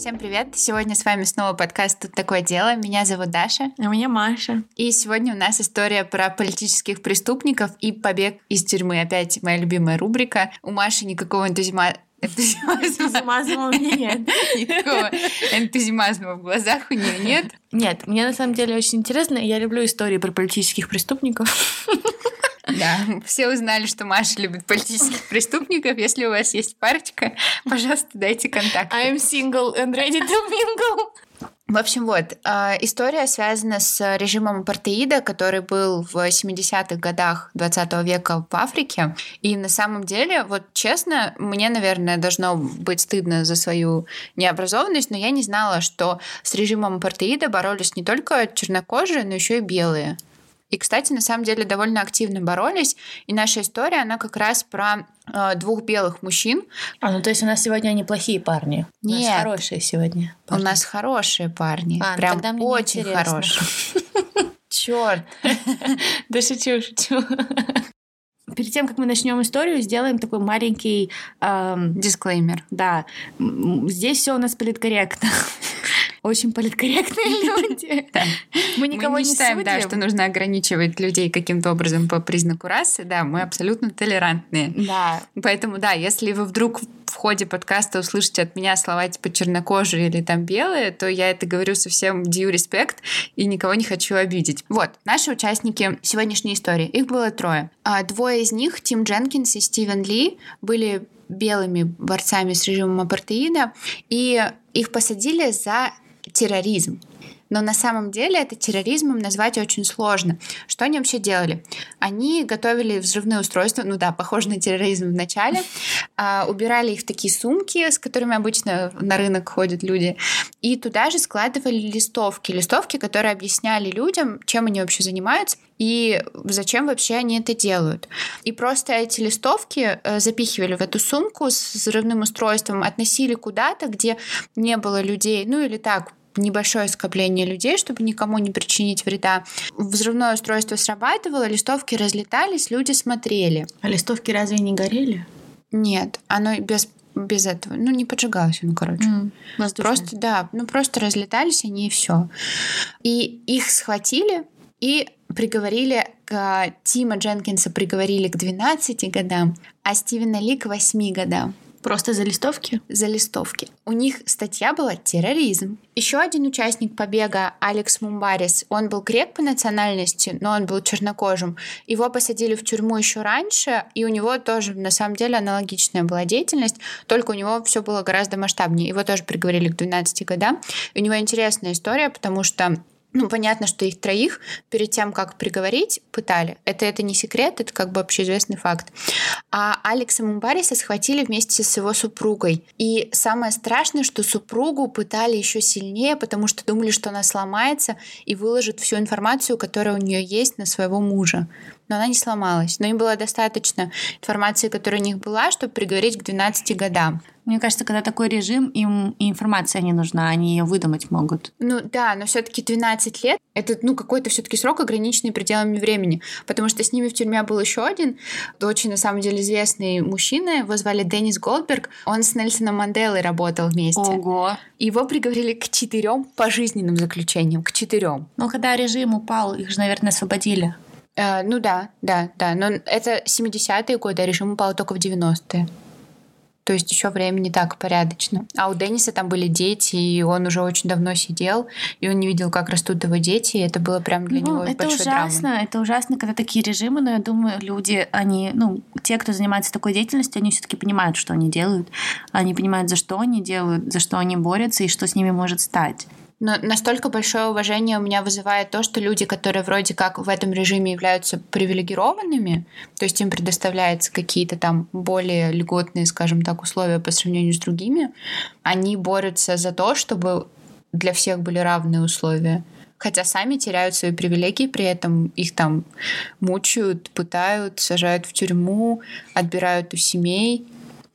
Всем привет! Сегодня с вами снова подкаст «Тут такое дело». Меня зовут Даша. А меня Маша. И сегодня у нас история про политических преступников и побег из тюрьмы. Опять моя любимая рубрика. У Маши никакого энтузиазма Энтузиазма у меня нет. Никакого энтузиазма в глазах у нее нет. Нет, мне на самом деле очень интересно. Я люблю истории про политических преступников. Да, все узнали, что Маша любит политических преступников. Если у вас есть парочка, пожалуйста, дайте контакт. I'm single and ready to mingle. В общем, вот, э, история связана с режимом апартеида, который был в 70-х годах 20 века в Африке. И на самом деле, вот честно, мне, наверное, должно быть стыдно за свою необразованность, но я не знала, что с режимом апартеида боролись не только чернокожие, но еще и белые. И, кстати, на самом деле довольно активно боролись. И наша история, она как раз про э, двух белых мужчин. А, ну то есть у нас сегодня неплохие парни. Нет. У нас хорошие сегодня. Парни. У нас хорошие парни. А, ну Прям мне очень хорошие. Черт. Да шучу, шучу. Перед тем, как мы начнем историю, сделаем такой маленький... эм, Дисклеймер. да, здесь все у нас политкорректно. Очень политкорректные люди. Мы никого не считаем, да, что нужно ограничивать людей каким-то образом по признаку расы. Да, мы абсолютно толерантные. Да, Поэтому, да, если вы вдруг в ходе подкаста услышите от меня слова типа чернокожие или там белые, то я это говорю совсем due respect и никого не хочу обидеть. Вот, наши участники сегодняшней истории. Их было трое. А двое из них, Тим Дженкинс и Стивен Ли, были белыми борцами с режимом апартеида, и их посадили за терроризм. Но на самом деле это терроризмом назвать очень сложно. Что они вообще делали? Они готовили взрывные устройства, ну да, похоже на терроризм в начале, а, убирали их в такие сумки, с которыми обычно на рынок ходят люди, и туда же складывали листовки. Листовки, которые объясняли людям, чем они вообще занимаются и зачем вообще они это делают. И просто эти листовки э, запихивали в эту сумку с взрывным устройством, относили куда-то, где не было людей, ну или так, небольшое скопление людей, чтобы никому не причинить вреда. Взрывное устройство срабатывало, листовки разлетались, люди смотрели. а листовки разве не горели? Нет, оно без без этого, ну не поджигалось, ну короче. Просто, да, ну просто разлетались они и все. И их схватили и приговорили к Тима Дженкинса приговорили к 12 годам, а Стивена Ли к 8 годам Просто за листовки? за листовки. У них статья была терроризм. Еще один участник побега, Алекс Мумбарис, он был грек по национальности, но он был чернокожим. Его посадили в тюрьму еще раньше, и у него тоже на самом деле аналогичная была деятельность, только у него все было гораздо масштабнее. Его тоже приговорили к 12 годам. И у него интересная история, потому что ну, понятно, что их троих перед тем, как приговорить, пытали. Это, это не секрет, это как бы общеизвестный факт. А Алекса Мумбариса схватили вместе с его супругой. И самое страшное, что супругу пытали еще сильнее, потому что думали, что она сломается и выложит всю информацию, которая у нее есть на своего мужа. Но она не сломалась. Но им было достаточно информации, которая у них была, чтобы приговорить к 12 годам. Мне кажется, когда такой режим, им информация не нужна, они ее выдумать могут. Ну да, но все-таки 12 лет это ну какой-то все-таки срок, ограниченный пределами времени, потому что с ними в тюрьме был еще один очень на самом деле известный мужчина, его звали Деннис Голдберг, он с Нельсоном Манделой работал вместе. Ого. Его приговорили к четырем пожизненным заключениям, к четырем. Ну, когда режим упал, их же, наверное, освободили. Э, ну да, да, да, но это 70-е годы, а режим упал только в 90-е. То есть еще время не так порядочно. А у Денниса там были дети, и он уже очень давно сидел, и он не видел, как растут его дети, и это было прям для ну, него это большой ужасно, драмой. это ужасно, когда такие режимы, но я думаю, люди, они, ну, те, кто занимается такой деятельностью, они все-таки понимают, что они делают, они понимают, за что они делают, за что они борются и что с ними может стать. Но настолько большое уважение у меня вызывает то, что люди, которые вроде как в этом режиме являются привилегированными, то есть им предоставляются какие-то там более льготные, скажем так, условия по сравнению с другими, они борются за то, чтобы для всех были равные условия. Хотя сами теряют свои привилегии, при этом их там мучают, пытают, сажают в тюрьму, отбирают у семей.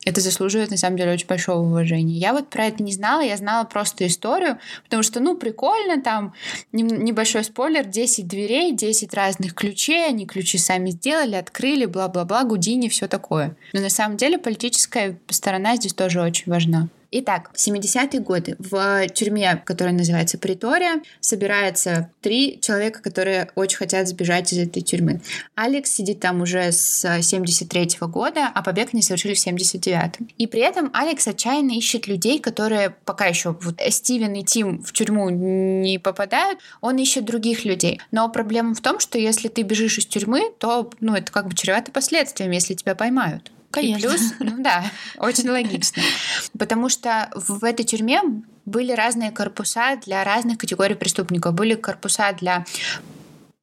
Это заслуживает, на самом деле, очень большого уважения. Я вот про это не знала, я знала просто историю, потому что, ну, прикольно, там небольшой спойлер, 10 дверей, 10 разных ключей, они ключи сами сделали, открыли, бла-бла-бла, Гудини, все такое. Но на самом деле политическая сторона здесь тоже очень важна. Итак, в 70-е годы в тюрьме, которая называется Притория, собирается три человека, которые очень хотят сбежать из этой тюрьмы. Алекс сидит там уже с 73 -го года, а побег не совершили в 79-м. И при этом Алекс отчаянно ищет людей, которые пока еще вот Стивен и Тим в тюрьму не попадают, он ищет других людей. Но проблема в том, что если ты бежишь из тюрьмы, то ну, это как бы чревато последствиями, если тебя поймают. Конечно. И плюс, ну да, очень логично. Потому что в этой тюрьме были разные корпуса для разных категорий преступников. Были корпуса для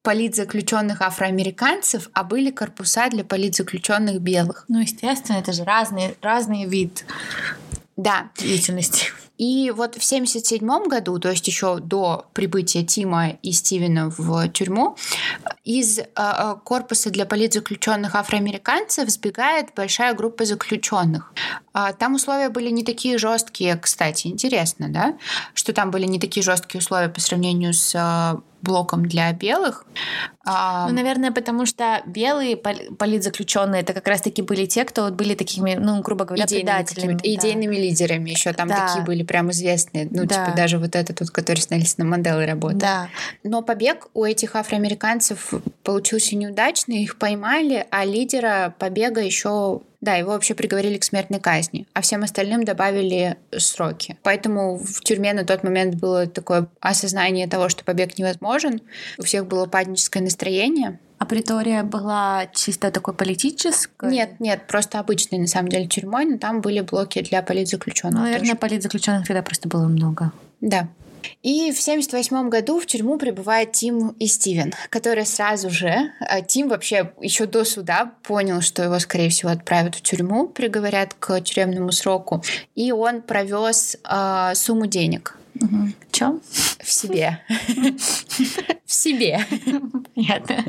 политзаключенных афроамериканцев, а были корпуса для политзаключенных белых. Ну, естественно, это же разный, разный вид да. деятельности. И вот в 1977 году, то есть еще до прибытия Тима и Стивена в тюрьму, из э, э, корпуса для политзаключенных афроамериканцев сбегает большая группа заключенных. А, там условия были не такие жесткие, кстати, интересно, да, что там были не такие жесткие условия по сравнению с блоком для белых. Ну, наверное, потому что белые политзаключенные это как раз-таки были те, кто вот были такими, ну, грубо говоря, идейными предателями. Да. Идейными лидерами еще там Да. такие были прям известные. Ну, Да. типа даже вот этот который с Нельсоном Манделой работал. Да. Но побег у этих афроамериканцев получился неудачный, их поймали, а лидера побега еще да, его вообще приговорили к смертной казни, а всем остальным добавили сроки. Поэтому в тюрьме на тот момент было такое осознание того, что побег невозможен. У всех было паническое настроение. А притория была чисто такой политической? Нет, нет, просто обычной на самом деле тюрьмой, но там были блоки для политзаключенных. Наверное, тоже. политзаключенных тогда просто было много. Да. И в 1978 году в тюрьму прибывает Тим и Стивен, которые сразу же, а Тим вообще еще до суда понял, что его, скорее всего, отправят в тюрьму, приговорят к тюремному сроку, и он провез э, сумму денег Угу. Чем? в себе. В себе. Понятно.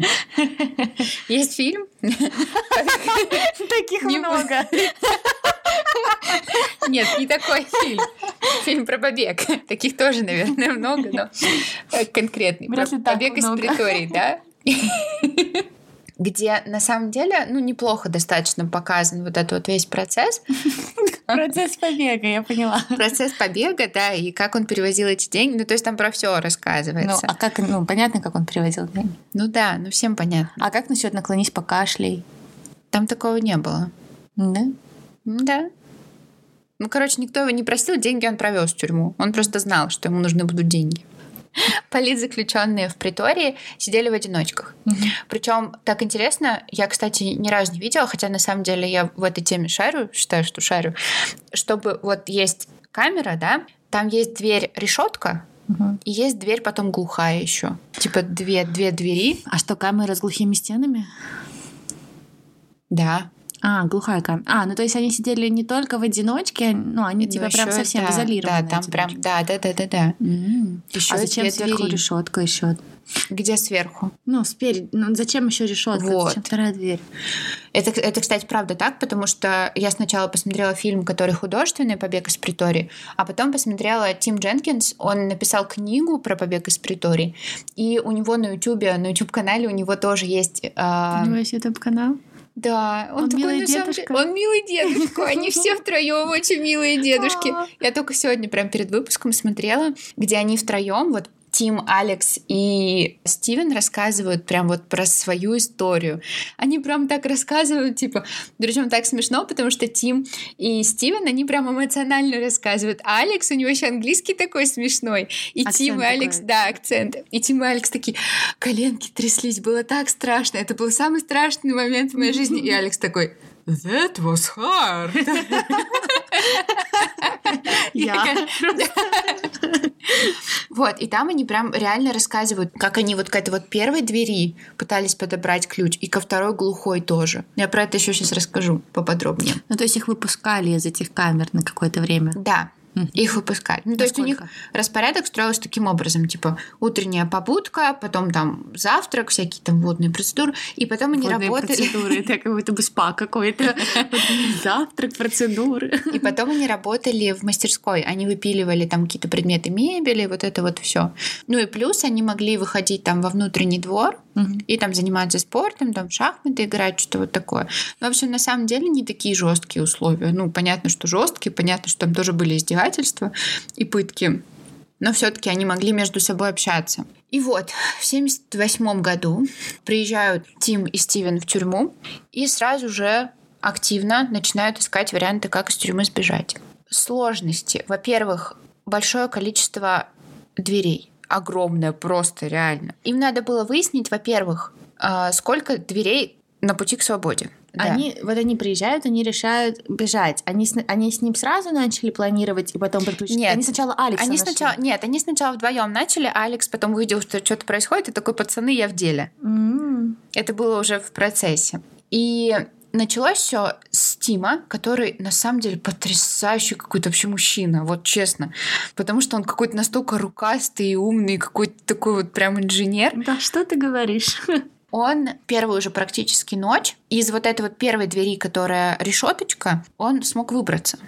Есть фильм? Таких много. Нет, не такой фильм. Фильм про побег. Таких тоже, наверное, много, но конкретный. Побег из притории, да? Где на самом деле, ну, неплохо достаточно показан вот этот вот весь процесс. Процесс побега, я поняла. Процесс побега, да, и как он перевозил эти деньги. Ну, то есть там про все Ну, рассказывается. а как, ну, понятно, как он переводил деньги. Ну да, ну всем понятно. А как насчет наклонись покашляй? Там такого не было. Да? Да. Ну, короче, никто его не просил, деньги он провез в тюрьму. Он просто знал, что ему нужны будут деньги. Политзаключенные в притории сидели в одиночках. Причем так интересно, я, кстати, ни разу не видела, хотя на самом деле я в этой теме шарю, считаю, что шарю, чтобы вот есть камера, да, там есть дверь решетка, Мгм. и есть дверь потом глухая еще. Типа две, две двери. А что, камера с глухими стенами? Да. А, глухая камера. А, ну то есть они сидели не только в одиночке, ну они Ну, типа прям совсем да, изолированы. Да, там прям, двери. да, да, да, да, да. М. Еще а зачем сверху двери. решетка еще? Где сверху? Ну, спереди. Ну, зачем еще решетка? Вот. Зачем вторая дверь? Это, это, кстати, правда так, потому что я сначала посмотрела фильм, который художественный «Побег из притории», а потом посмотрела Тим Дженкинс, он написал книгу про побег из притории, и у него на Ютубе, на YouTube-канале у него тоже есть... а, У него есть YouTube канал. Да, он, Он такой, милый на самом дедушка. деле- Он милый дедушка. Они все втроем очень милые дедушки. Я только сегодня прям перед выпуском смотрела, где они втроем, вот Тим, Алекс и Стивен рассказывают прям вот про свою историю. Они прям так рассказывают, типа, причем так смешно, потому что Тим и Стивен, они прям эмоционально рассказывают. А Алекс, у него еще английский такой смешной. И Акцент Тим и такой. Алекс, да, акцент. И Тим и Алекс такие, коленки тряслись, было так страшно. Это был самый страшный момент в моей жизни. И Алекс такой, That was hard. Я. Вот, и там они прям реально рассказывают, как они вот к этой вот первой двери пытались подобрать ключ, и ко второй глухой тоже. Я про это еще сейчас расскажу поподробнее. Ну, то есть их выпускали из этих камер на какое-то время. Да. Их выпускали. Ну, то есть у них распорядок строился таким образом, типа утренняя побудка, потом там завтрак, всякие там водные процедуры, и потом они Водные работали... процедуры. Это как будто бы спа какой-то. Завтрак, процедуры. И потом они работали в мастерской, они выпиливали там какие-то предметы мебели, вот это вот все. Ну и плюс они могли выходить там во внутренний двор, И там занимаются спортом, там шахматы играют, что вот такое. Но, в общем, на самом деле не такие жесткие условия. Ну, понятно, что жесткие, понятно, что там тоже были издевательства и пытки. Но все-таки они могли между собой общаться. И вот, в 1978 году приезжают Тим и Стивен в тюрьму и сразу же активно начинают искать варианты, как из тюрьмы сбежать. Сложности. Во-первых, большое количество дверей. Огромное, просто реально. Им надо было выяснить, во-первых, а, сколько дверей на пути к свободе. Да. Они, вот они приезжают, они решают бежать. Они с, они с ним сразу начали планировать и потом приключиться? Нет. Они сначала Алекса они нашли. сначала Нет, они сначала вдвоем начали, а Алекс потом увидел, что что-то происходит, и такой, пацаны, я в деле. Mm. Это было уже в процессе. И началось все с Тима, который на самом деле потрясающий какой-то вообще мужчина, вот честно. Потому что он какой-то настолько рукастый и умный, какой-то такой вот прям инженер. Да, что ты говоришь? Он первую уже практически ночь из вот этой вот первой двери, которая решеточка, он смог выбраться.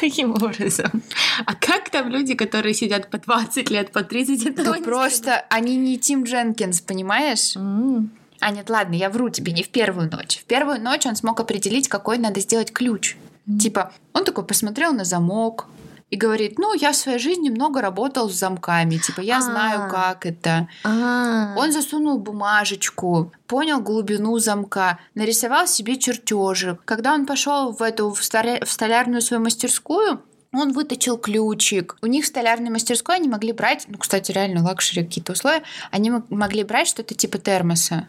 Каким образом? А как там люди, которые сидят по 20 лет, по 30 лет? Да просто они не Тим Дженкинс, понимаешь? Mm. А нет, ладно, я вру тебе, не в первую ночь. В первую ночь он смог определить, какой надо сделать ключ. Mm. Типа, он такой посмотрел на замок и говорит, ну, я в своей жизни много работал с замками, типа, я знаю, А. как это. А. Он засунул бумажечку, понял глубину замка, нарисовал себе чертежик. Когда он пошел в эту в, столя- в столярную свою мастерскую, он выточил ключик. У них в столярной мастерской они могли брать, ну, кстати, реально luxury какие-то условия, они могли брать что-то типа термоса.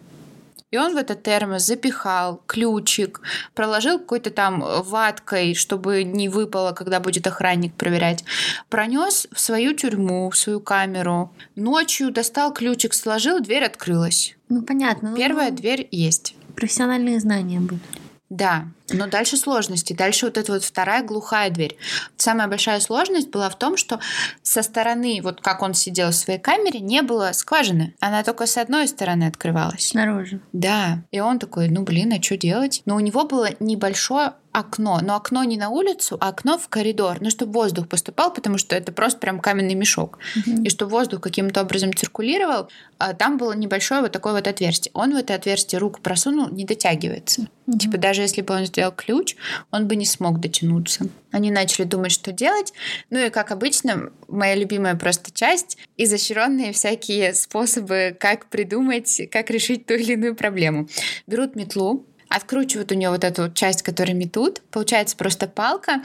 И он в этот термос запихал ключик, проложил какой-то там ваткой, чтобы не выпало, когда будет охранник проверять. Пронес в свою тюрьму, в свою камеру. Ночью достал ключик, сложил, дверь открылась. Ну, понятно. ну, Первая дверь есть. Профессиональные знания были. Да, но дальше сложности. Дальше вот эта вот вторая глухая дверь. Самая большая сложность была в том, что со стороны, вот как он сидел в своей камере, не было скважины. Она только с одной стороны открывалась. Снаружи. Да. И он такой, ну блин, а что делать? Но у него было небольшое окно. Но окно не на улицу, а окно в коридор. Ну, чтобы воздух поступал, потому что это просто прям каменный мешок. И чтобы воздух каким-то образом циркулировал, а там было небольшое вот такое вот отверстие. Он в это отверстие руку просунул, не дотягивается. Типа даже если бы он сделал ключ, он бы не смог дотянуться. Они начали думать, что делать. Ну и как обычно, моя любимая просто часть — изощренные всякие способы, как придумать, как решить ту или иную проблему. Берут метлу, откручивают у нее вот эту вот часть, которая метут, получается просто палка,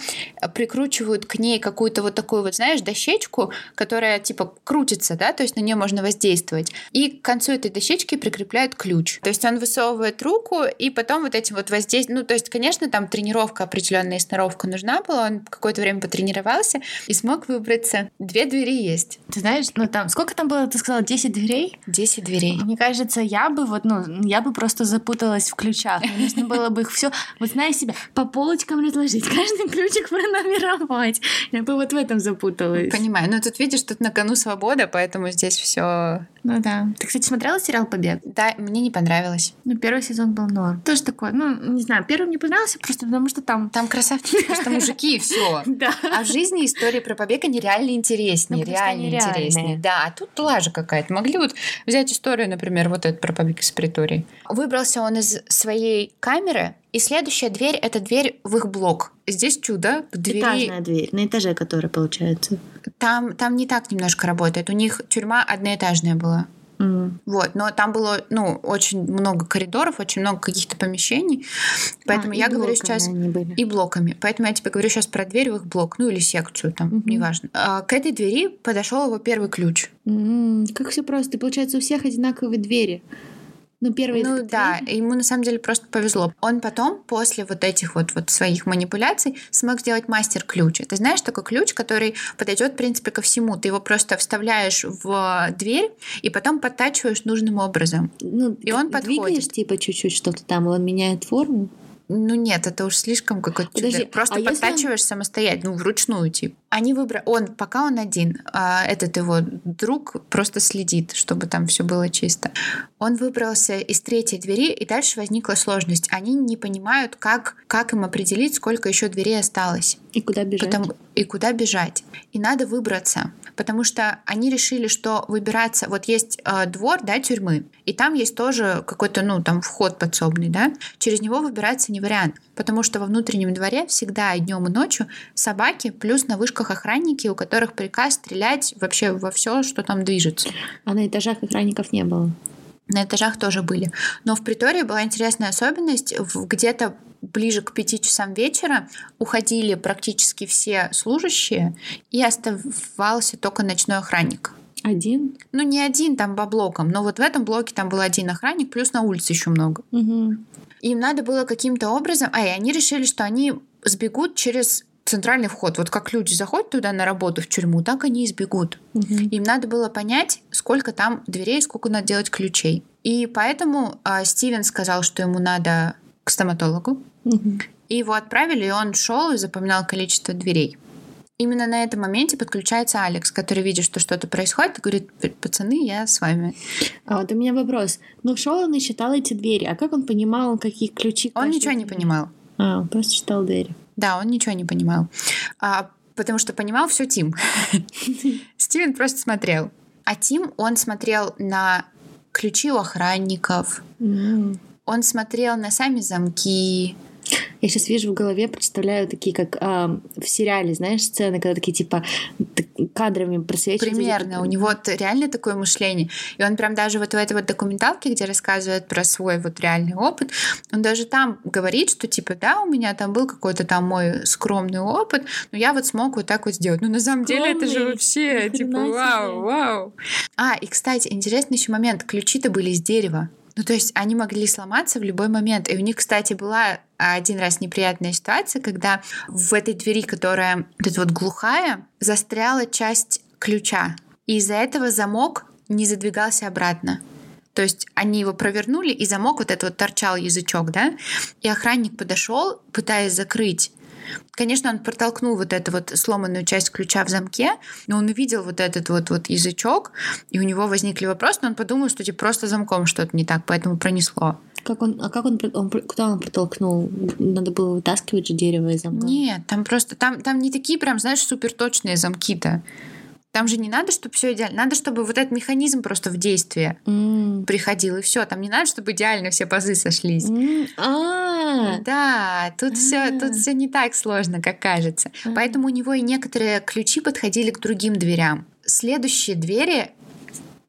прикручивают к ней какую-то вот такую вот, знаешь, дощечку, которая типа крутится, да, то есть на нее можно воздействовать. И к концу этой дощечки прикрепляют ключ. То есть он высовывает руку, и потом вот этим вот воздействием, ну, то есть, конечно, там тренировка определенная, и сноровка нужна была, он какое-то время потренировался и смог выбраться. Две двери есть. Ты знаешь, ну там, сколько там было, ты сказала, 10 дверей? 10 дверей. Мне кажется, я бы вот, ну, я бы просто запуталась в ключах. Нужно было бы их все, вот зная себя, по полочкам разложить, каждый ключик пронумеровать. Я бы вот в этом запуталась. Понимаю. Но тут видишь, тут на кону свобода, поэтому здесь все. Ну да. Ты, кстати, смотрела сериал «Побег»? Да, мне не понравилось. Ну, первый сезон был норм. Тоже такой, ну, не знаю, первый мне понравился просто потому, что там... Там красавчики, просто мужики и все. Да. А в жизни истории про побег они реально интереснее, Ну, потому что реально интереснее. Да, а тут лажа какая-то. Могли вот взять историю, например, вот эту про побег из притории. Выбрался он из своей камеры, и следующая дверь — это дверь в их блок. Здесь чудо, к двери... Этажная дверь, на этаже которая получается. Там, там не так немножко работает. У них тюрьма одноэтажная была. М. Вот, но там было, ну, очень много коридоров, очень много каких-то помещений. Поэтому А, я говорю сейчас и блоками. Поэтому я тебе говорю сейчас про дверь в их блок, ну или секцию там, Мгм. неважно. А, к этой двери подошел его первый ключ. М, Как все просто. Получается, у всех одинаковые двери. Ну, первый ну да, ему на самом деле просто повезло. Он потом, после вот этих вот, вот своих манипуляций, смог сделать мастер-ключ. Ты знаешь такой ключ, который подойдет, в принципе, ко всему. Ты его просто вставляешь в дверь и потом подтачиваешь нужным образом. Ну, И он двигаешь, подходит. типа, чуть-чуть что-то там, и он меняет форму. Ну нет, это уж слишком какой-то Подожди, чудо. Просто а если подтачиваешь самостоятельно, ну, вручную, типа. Они выбрали... Он, пока он один, а этот его друг просто следит, чтобы там все было чисто. Он выбрался из третьей двери, и дальше возникла сложность. Они не понимают, как, как им определить, сколько еще дверей осталось. И куда бежать. Потому, и куда бежать. И надо выбраться. Потому что они решили, что выбираться... Вот есть э, двор, да, тюрьмы. И там есть тоже какой-то, ну, там вход подсобный, да. Через него выбираться не вариант. Потому что во внутреннем дворе всегда и днем и ночью собаки, плюс на вышках охранники, у которых приказ стрелять вообще во все, что там движется. А на этажах охранников не было? На этажах тоже были. Но в притории была интересная особенность. Где-то ближе к пяти часам вечера уходили практически все служащие, и оставался только ночной охранник. Один? Ну, не один, там по блокам. Но вот в этом блоке там был один охранник, плюс на улице еще много. Угу. Им надо было каким-то образом... А, и они решили, что они сбегут через центральный вход. Вот как люди заходят туда на работу, в тюрьму, так они и сбегут. Угу. Им надо было понять, сколько там дверей, сколько надо делать ключей. И поэтому э, Стивен сказал, что ему надо к стоматологу. Угу. И его отправили, и он шел и запоминал количество дверей. Именно на этом моменте подключается Алекс, который видит, что что-то происходит, и говорит, пацаны, я с вами. А вот у меня вопрос. Ну, шел он и считал эти двери, а как он понимал, какие ключи? Он ничего не понимал. А, он просто считал двери. Да, он ничего не понимал. А, потому что понимал все Тим. Стивен просто смотрел. А Тим, он смотрел на ключи у охранников, он смотрел на сами замки. Я сейчас вижу в голове, представляю такие, как а, в сериале, знаешь, сцены, когда такие типа кадрами просвечиваются. Примерно. У него реально такое мышление. И он прям даже вот в этой вот документалке, где рассказывает про свой вот реальный опыт, он даже там говорит, что типа, да, у меня там был какой-то там мой скромный опыт, но я вот смог вот так вот сделать. Ну, на самом деле, это же Скромный? вообще, типа, вау, вау. А, и, кстати, интересный еще момент. Ключи-то были из дерева. Ну, то есть они могли сломаться в любой момент. И у них, кстати, была один раз неприятная ситуация, когда в этой двери, которая вот эта вот глухая, застряла часть ключа. И из-за этого замок не задвигался обратно. То есть они его провернули, и замок вот этот вот торчал язычок, да? И охранник подошел, пытаясь закрыть. Конечно, он протолкнул вот эту вот сломанную часть ключа в замке, но он увидел вот этот вот, вот язычок, и у него возникли вопросы, но он подумал, что типа просто замком что-то не так, поэтому пронесло. Как он, а как он, он, куда он протолкнул? Надо было вытаскивать же дерево из замка. Нет, там просто, там, там не такие прям, знаешь, суперточные замки-то. Там же не надо, чтобы все идеально. Надо, чтобы вот этот механизм просто в действие М. приходил, и все. Там не надо, чтобы идеально все пазы сошлись. М, А, Да, тут все, тут все не так сложно, как кажется. А. Поэтому у него и некоторые ключи подходили к другим дверям. Следующие двери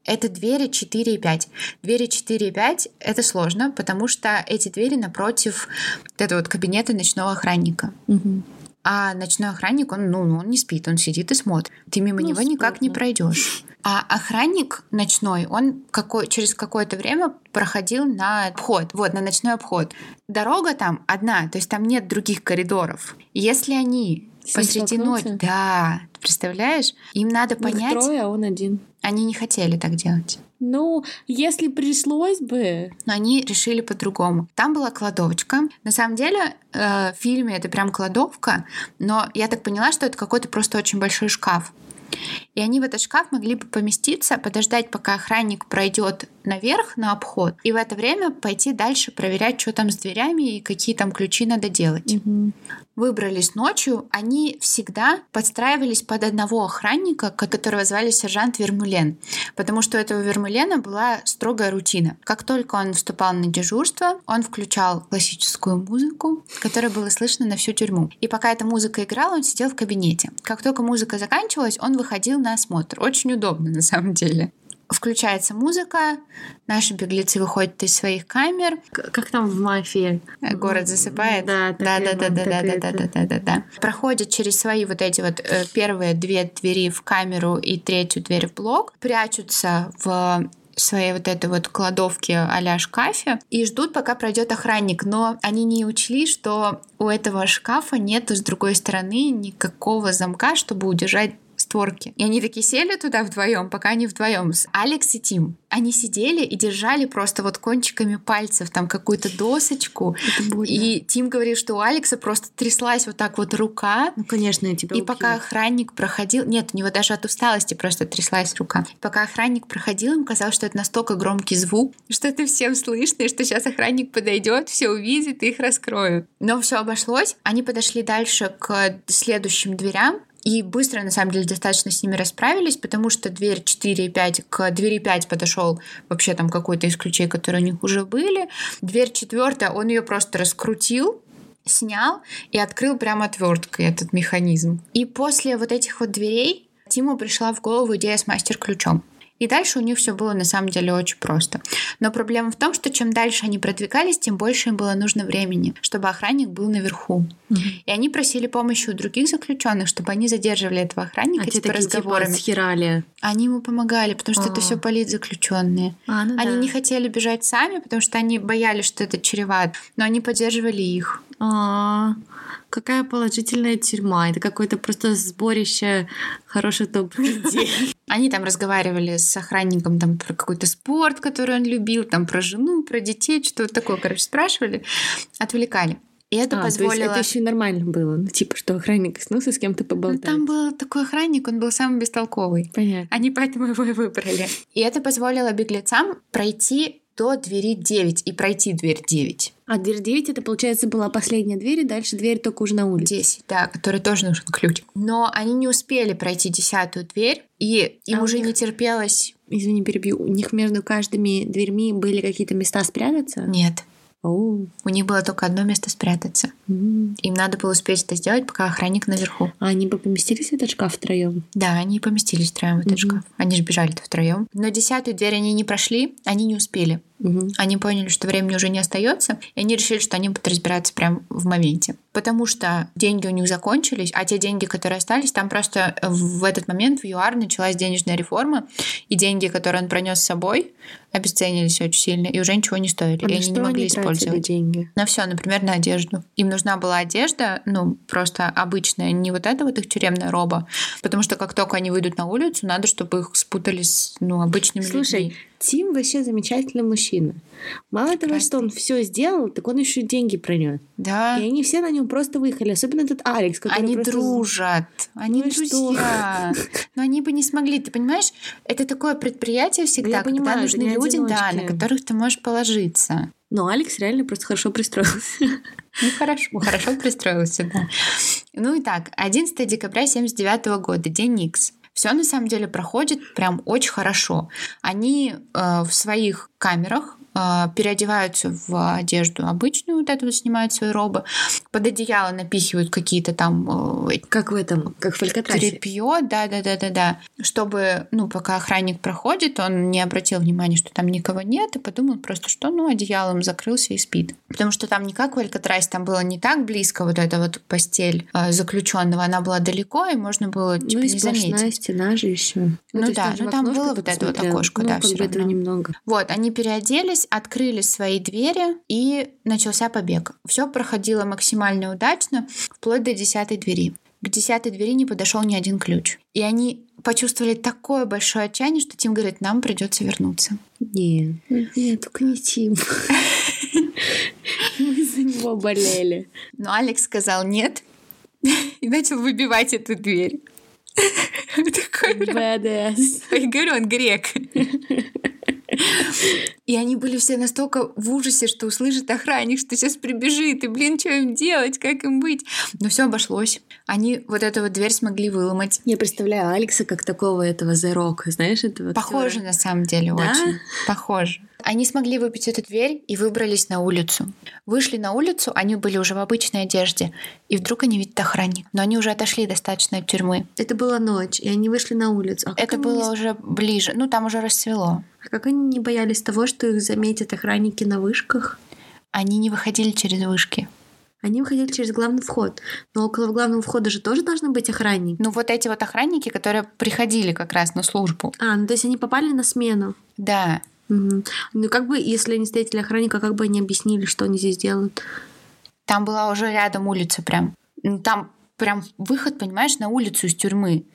это двери 4 и 5. Двери 4 и 5 это сложно, потому что эти двери напротив вот этого вот кабинета ночного охранника. Мгм. А ночной охранник, он, ну, он не спит, он сидит и смотрит. Ты мимо Ну, него никак не пройдешь. А охранник ночной, он какой, через какое-то время проходил на обход, вот, на ночной обход. Дорога там одна, то есть там нет других коридоров. Если они ним посреди ночи, да, представляешь, им надо Их понять, трое, а он один. они не хотели так делать. Ну, если пришлось бы. но они решили по-другому. Там была кладовочка. На самом деле э, в фильме это прям кладовка, но я так поняла, что это какой-то просто очень большой шкаф. И они в этот шкаф могли бы поместиться, подождать, пока охранник пройдет наверх на обход, и в это время пойти дальше проверять, что там с дверями и какие там ключи надо делать. Мгм. Выбрались ночью, они всегда подстраивались под одного охранника, ко- которого звали сержант Вермулен, потому что у этого Вермулена была строгая рутина. Как только он вступал на дежурство, он включал классическую музыку, которая была слышна на всю тюрьму. И пока эта музыка играла, он сидел в кабинете. Как только музыка заканчивалась, он выходил на осмотр. Очень удобно на самом деле. Включается музыка, наши беглецы выходят из своих камер, Как там в мафии? Э, Город засыпает. Да, да, да, да, да, да, да, да, да, да, да. Проходят через свои вот эти вот э, первые две двери в камеру и третью дверь в блок, прячутся в своей вот этой вот кладовке а-ля шкафе и ждут, пока пройдет охранник. Но они не учли, что у этого шкафа нету с другой стороны никакого замка, чтобы удержать створки. И они такие сели туда вдвоем, пока они вдвоем с Алекс и Тим. Они сидели и держали просто вот кончиками пальцев там какую-то досочку. И Тим говорил, что у Алекса просто тряслась вот так вот рука. Ну, конечно, я тебя И убью. пока охранник проходил... Нет, у него даже от усталости просто тряслась рука. Пока охранник проходил, им казалось, что это настолько громкий звук, что это всем слышно, и что сейчас охранник подойдет, все увидит и их раскроют. Но все обошлось. Они подошли дальше к следующим дверям, и быстро, на самом деле, достаточно с ними расправились, потому что дверь 4 и 5, к двери 5 подошел вообще там какой-то из ключей, которые у них уже были. Дверь 4, он ее просто раскрутил, снял и открыл прямо отверткой этот механизм. И после вот этих вот дверей Тиму пришла в голову идея с мастер-ключом. И дальше у них все было на самом деле очень просто. Но проблема в том, что чем дальше они продвигались, тем больше им было нужно времени, чтобы охранник был наверху. И они просили помощи у других заключенных, чтобы они задерживали этого охранника А типа, типа, разговорами. схерали. Они ему помогали, потому что это А. все политзаключенные. А, ну Они да. не хотели бежать сами, потому что они боялись, что это чреват, но они поддерживали их. А, какая положительная тюрьма. Это какое-то просто сборище хороших добрых людей. Они там разговаривали с охранником там про какой-то спорт, который он любил, там про жену, про детей, что-то такое, короче, спрашивали, отвлекали. И это А, позволило... То есть это еще и нормально было. Ну, типа, что охранник снился с кем-то Ну, поболтать. там был такой охранник, он был самый бестолковый. Понятно. Они поэтому его и выбрали. И это позволило беглецам пройти до двери 9 и пройти дверь 9. А дверь 9 это, получается, была последняя дверь, и дальше дверь только уже на улице. 10, да, который тоже нужен ключ. Но они не успели пройти десятую дверь, и им А уже них- не терпелось... Извини, перебью. У них между каждыми дверьми были какие-то места спрятаться? Нет, Оу. у них было только одно место спрятаться. Им надо было успеть это сделать, пока охранник наверху. А они бы поместились в этот шкаф втроем? Да, они поместились втроем в этот Мгм. шкаф. Они же бежали-то втроем. Но десятую дверь они не прошли, они не успели. Они поняли, что времени уже не остается, и они решили, что они будут разбираться прямо в моменте. Потому что деньги у них закончились, а те деньги, которые остались, там просто в этот момент в ЮАР началась денежная реформа, и деньги, которые он пронес с собой, обесценились очень сильно и уже ничего не стоили, А и они не могли они использовать. деньги? На все, например, на одежду. Им нужна была одежда, ну, просто обычная, не вот эта вот их тюремная роба. Потому что как только они выйдут на улицу, надо, чтобы их спутали с, ну, обычными Слушай, людьми. Тим вообще замечательный мужчина. Мало того, Прекрасный. что он все сделал, так он еще и деньги пронес. Да, И они все на нем просто выехали. Особенно этот Алекс, который они просто... дружат, они Ну друзья. Но они бы не смогли, ты понимаешь? Это такое предприятие всегда, я когда нужны люди, да, на которых ты можешь положиться. Но Алекс реально просто хорошо пристроился. Ну, хорошо, хорошо пристроился, да. Ну и так, 11 декабря 79 года, день Икс. Все на самом деле проходит прям очень хорошо. Они э, в своих камерах переодеваются в одежду обычную, вот эту вот снимают свои робы, под одеяло напихивают какие-то там э, Как в этом, как в Алькатрасе. тряпье, да, да, да, да, да, чтобы, ну, пока охранник проходит, он не обратил внимания, что там никого нет, и подумал просто, что, ну, одеялом закрылся и спит. Потому что там не как в Алькатрасе, там было не так близко вот эта вот постель э, заключенного, она была далеко, и можно было, типа, ну и не заметить. стена же еще. Ну да, ну там было вот это вот окошко, да, ну, бы этого равно. немного. Вот, они переоделись, открыли свои двери, и начался побег. Все проходило максимально удачно, вплоть до десятой двери. К десятой двери не подошел ни один ключ. И они почувствовали такое большое отчаяние, что Тим говорит, нам придется вернуться. Нет, нет, только не Тим. Мы за него болели. Но Алекс сказал нет и начал выбивать эту дверь. Такой. Я говорю, он грек. И они были все настолько в ужасе, что услышит охранник, что сейчас прибежит, и, блин, что им делать, как им быть? Но все обошлось. Они вот эту вот дверь смогли выломать. Я представляю Алекса как такого этого The Rock, знаешь, этого Похоже актера. на самом деле Да? очень. Похоже. Они смогли выбить эту дверь и выбрались на улицу. Вышли на улицу, они были уже в обычной одежде. И вдруг они видят охранник. Но они уже отошли достаточно от тюрьмы. Это была ночь, и они вышли на улицу. А Это они было не- уже ближе. Ну, там уже рассвело. А как они не боялись того, что их заметят охранники на вышках? Они не выходили через вышки. Они выходили через главный вход. Но около главного входа же тоже должны быть охранники. Ну, вот эти вот охранники, которые приходили как раз на службу. А, ну то есть они попали на смену. Да. Мгм. Ну как бы, если они встретили охранника, как бы они объяснили, что они здесь делают? Там была уже рядом улица прям. Ну, Там прям выход, понимаешь, на улицу из тюрьмы.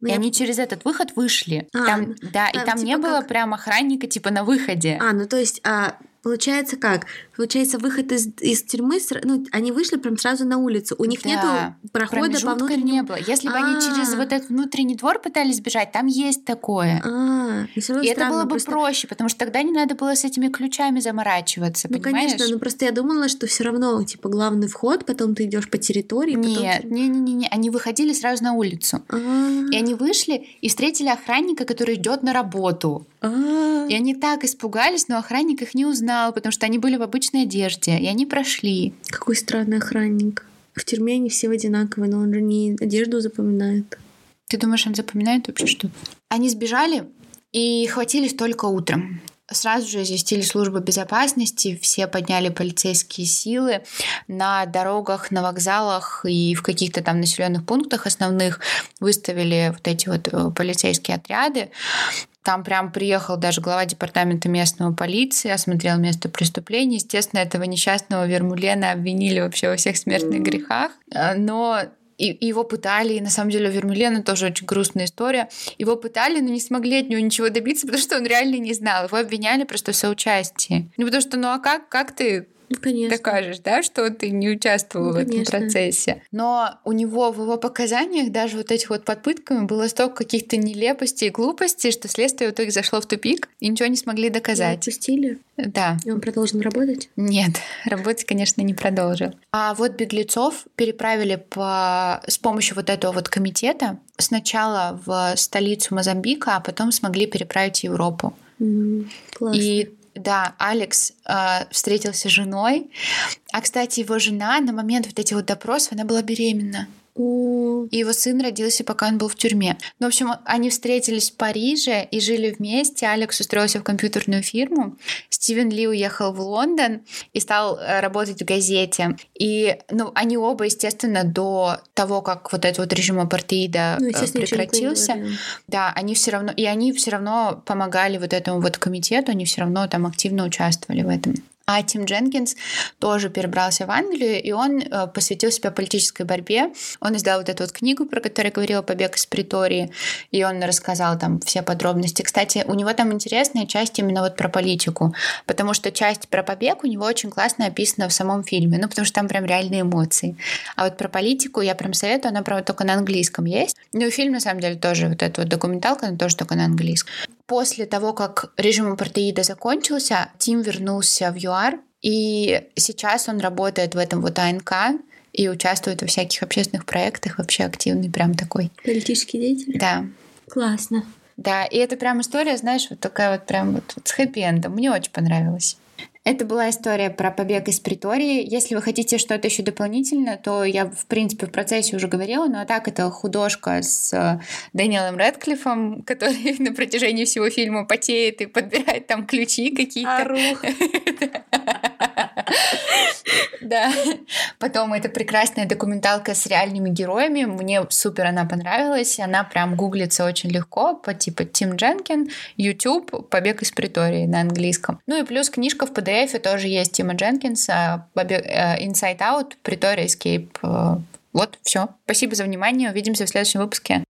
Ну, и я... они через этот выход вышли. А, там, да, там, и там типа не было как... прям охранника типа на выходе. А, ну то есть а, Получается как? Получается, выход из, из тюрьмы, ну, они вышли прям сразу на улицу. У них да. нету прохода по внутреннему... не было. Если бы они через вот этот внутренний двор пытались бежать, там есть такое. А, и, и это было бы проще, потому что тогда не надо было с этими ключами заморачиваться, ну, понимаешь? конечно, но просто я думала, что все равно, типа, главный вход, потом ты идешь по территории. Нет, потом... не, не, не, не, они выходили сразу на улицу. И они вышли и встретили охранника, который идет на работу. И они так испугались, но охранник их не узнал, потому что они были в обычной одежде, и они прошли. Какой странный охранник. В тюрьме они все одинаковые, но он же не одежду запоминает. Ты думаешь, он запоминает вообще что? Они сбежали и хватились только утром. Сразу же известили службу безопасности, все подняли полицейские силы на дорогах, на вокзалах и в каких-то там населенных пунктах основных выставили вот эти вот э, полицейские отряды. Там прям приехал даже глава департамента местного полиции, осмотрел место преступления. Естественно, этого несчастного Вермулена обвинили вообще во всех смертных грехах. А, но и, его пытали, и на самом деле у Вермулена тоже очень грустная история. Его пытали, но не смогли от него ничего добиться, потому что он реально не знал. Его обвиняли просто в соучастии. Ну, потому что, ну а как, как ты ну, конечно. докажешь, да, что ты не участвовал ну, в этом процессе. Но у него в его показаниях даже вот этих вот под пытками было столько каких-то нелепостей и глупостей, что следствие в итоге зашло в тупик и ничего не смогли доказать. Его отпустили? Да. И он продолжил работать? Нет, работать, конечно, не продолжил. А вот беглецов переправили по... с помощью вот этого вот комитета сначала в столицу Мозамбика, а потом смогли переправить в Европу. Mm, классно. И да, Алекс э, встретился с женой. А, кстати, его жена на момент вот этих вот допросов, она была беременна. И его сын родился, пока он был в тюрьме. Ну, в общем, они встретились в Париже и жили вместе. Алекс устроился в компьютерную фирму. Стивен Ли уехал в Лондон и стал э, работать в газете. И, ну, они оба, естественно, до того, как вот этот вот режим апартеида ну, э, прекратился, да, они все равно, и они все равно помогали вот этому вот комитету, они все равно там активно участвовали в этом. А Тим Дженкинс тоже перебрался в Англию, и он э, посвятил себя политической борьбе. Он издал вот эту вот книгу, про которую я говорила, «Побег из притории», и он рассказал там все подробности. Кстати, у него там интересная часть именно вот про политику, потому что часть про побег у него очень классно описана в самом фильме, ну, потому что там прям реальные эмоции. А вот про политику я прям советую, она, правда, только на английском есть. Ну, и фильм, на самом деле, тоже, вот эта вот документалка, она тоже только на английском. После того, как режим апартеида закончился, Тим вернулся в ЮАР, и сейчас он работает в этом вот АНК и участвует во всяких общественных проектах, вообще активный прям такой. Политический деятель? Да. Классно. Да, и это прям история, знаешь, вот такая вот прям вот, вот с хэппи-эндом. Мне очень понравилось. Это была история про побег из притории. Если вы хотите что-то еще дополнительно, то я, в принципе, в процессе уже говорила, но так это художка с э, Дэниелом Рэдклиффом, который на протяжении всего фильма потеет и подбирает там ключи какие-то. Да. Потом это прекрасная документалка с реальными героями. Мне супер она понравилась. Она прям гуглится очень легко по типу Тим Дженкин, YouTube, «Побег из притории» на английском. Ну и плюс книжка в PDF тоже есть Тима Дженкинса э, «Inside Out», «Pretoria Escape». Э, вот, все. Спасибо за внимание. Увидимся в следующем выпуске.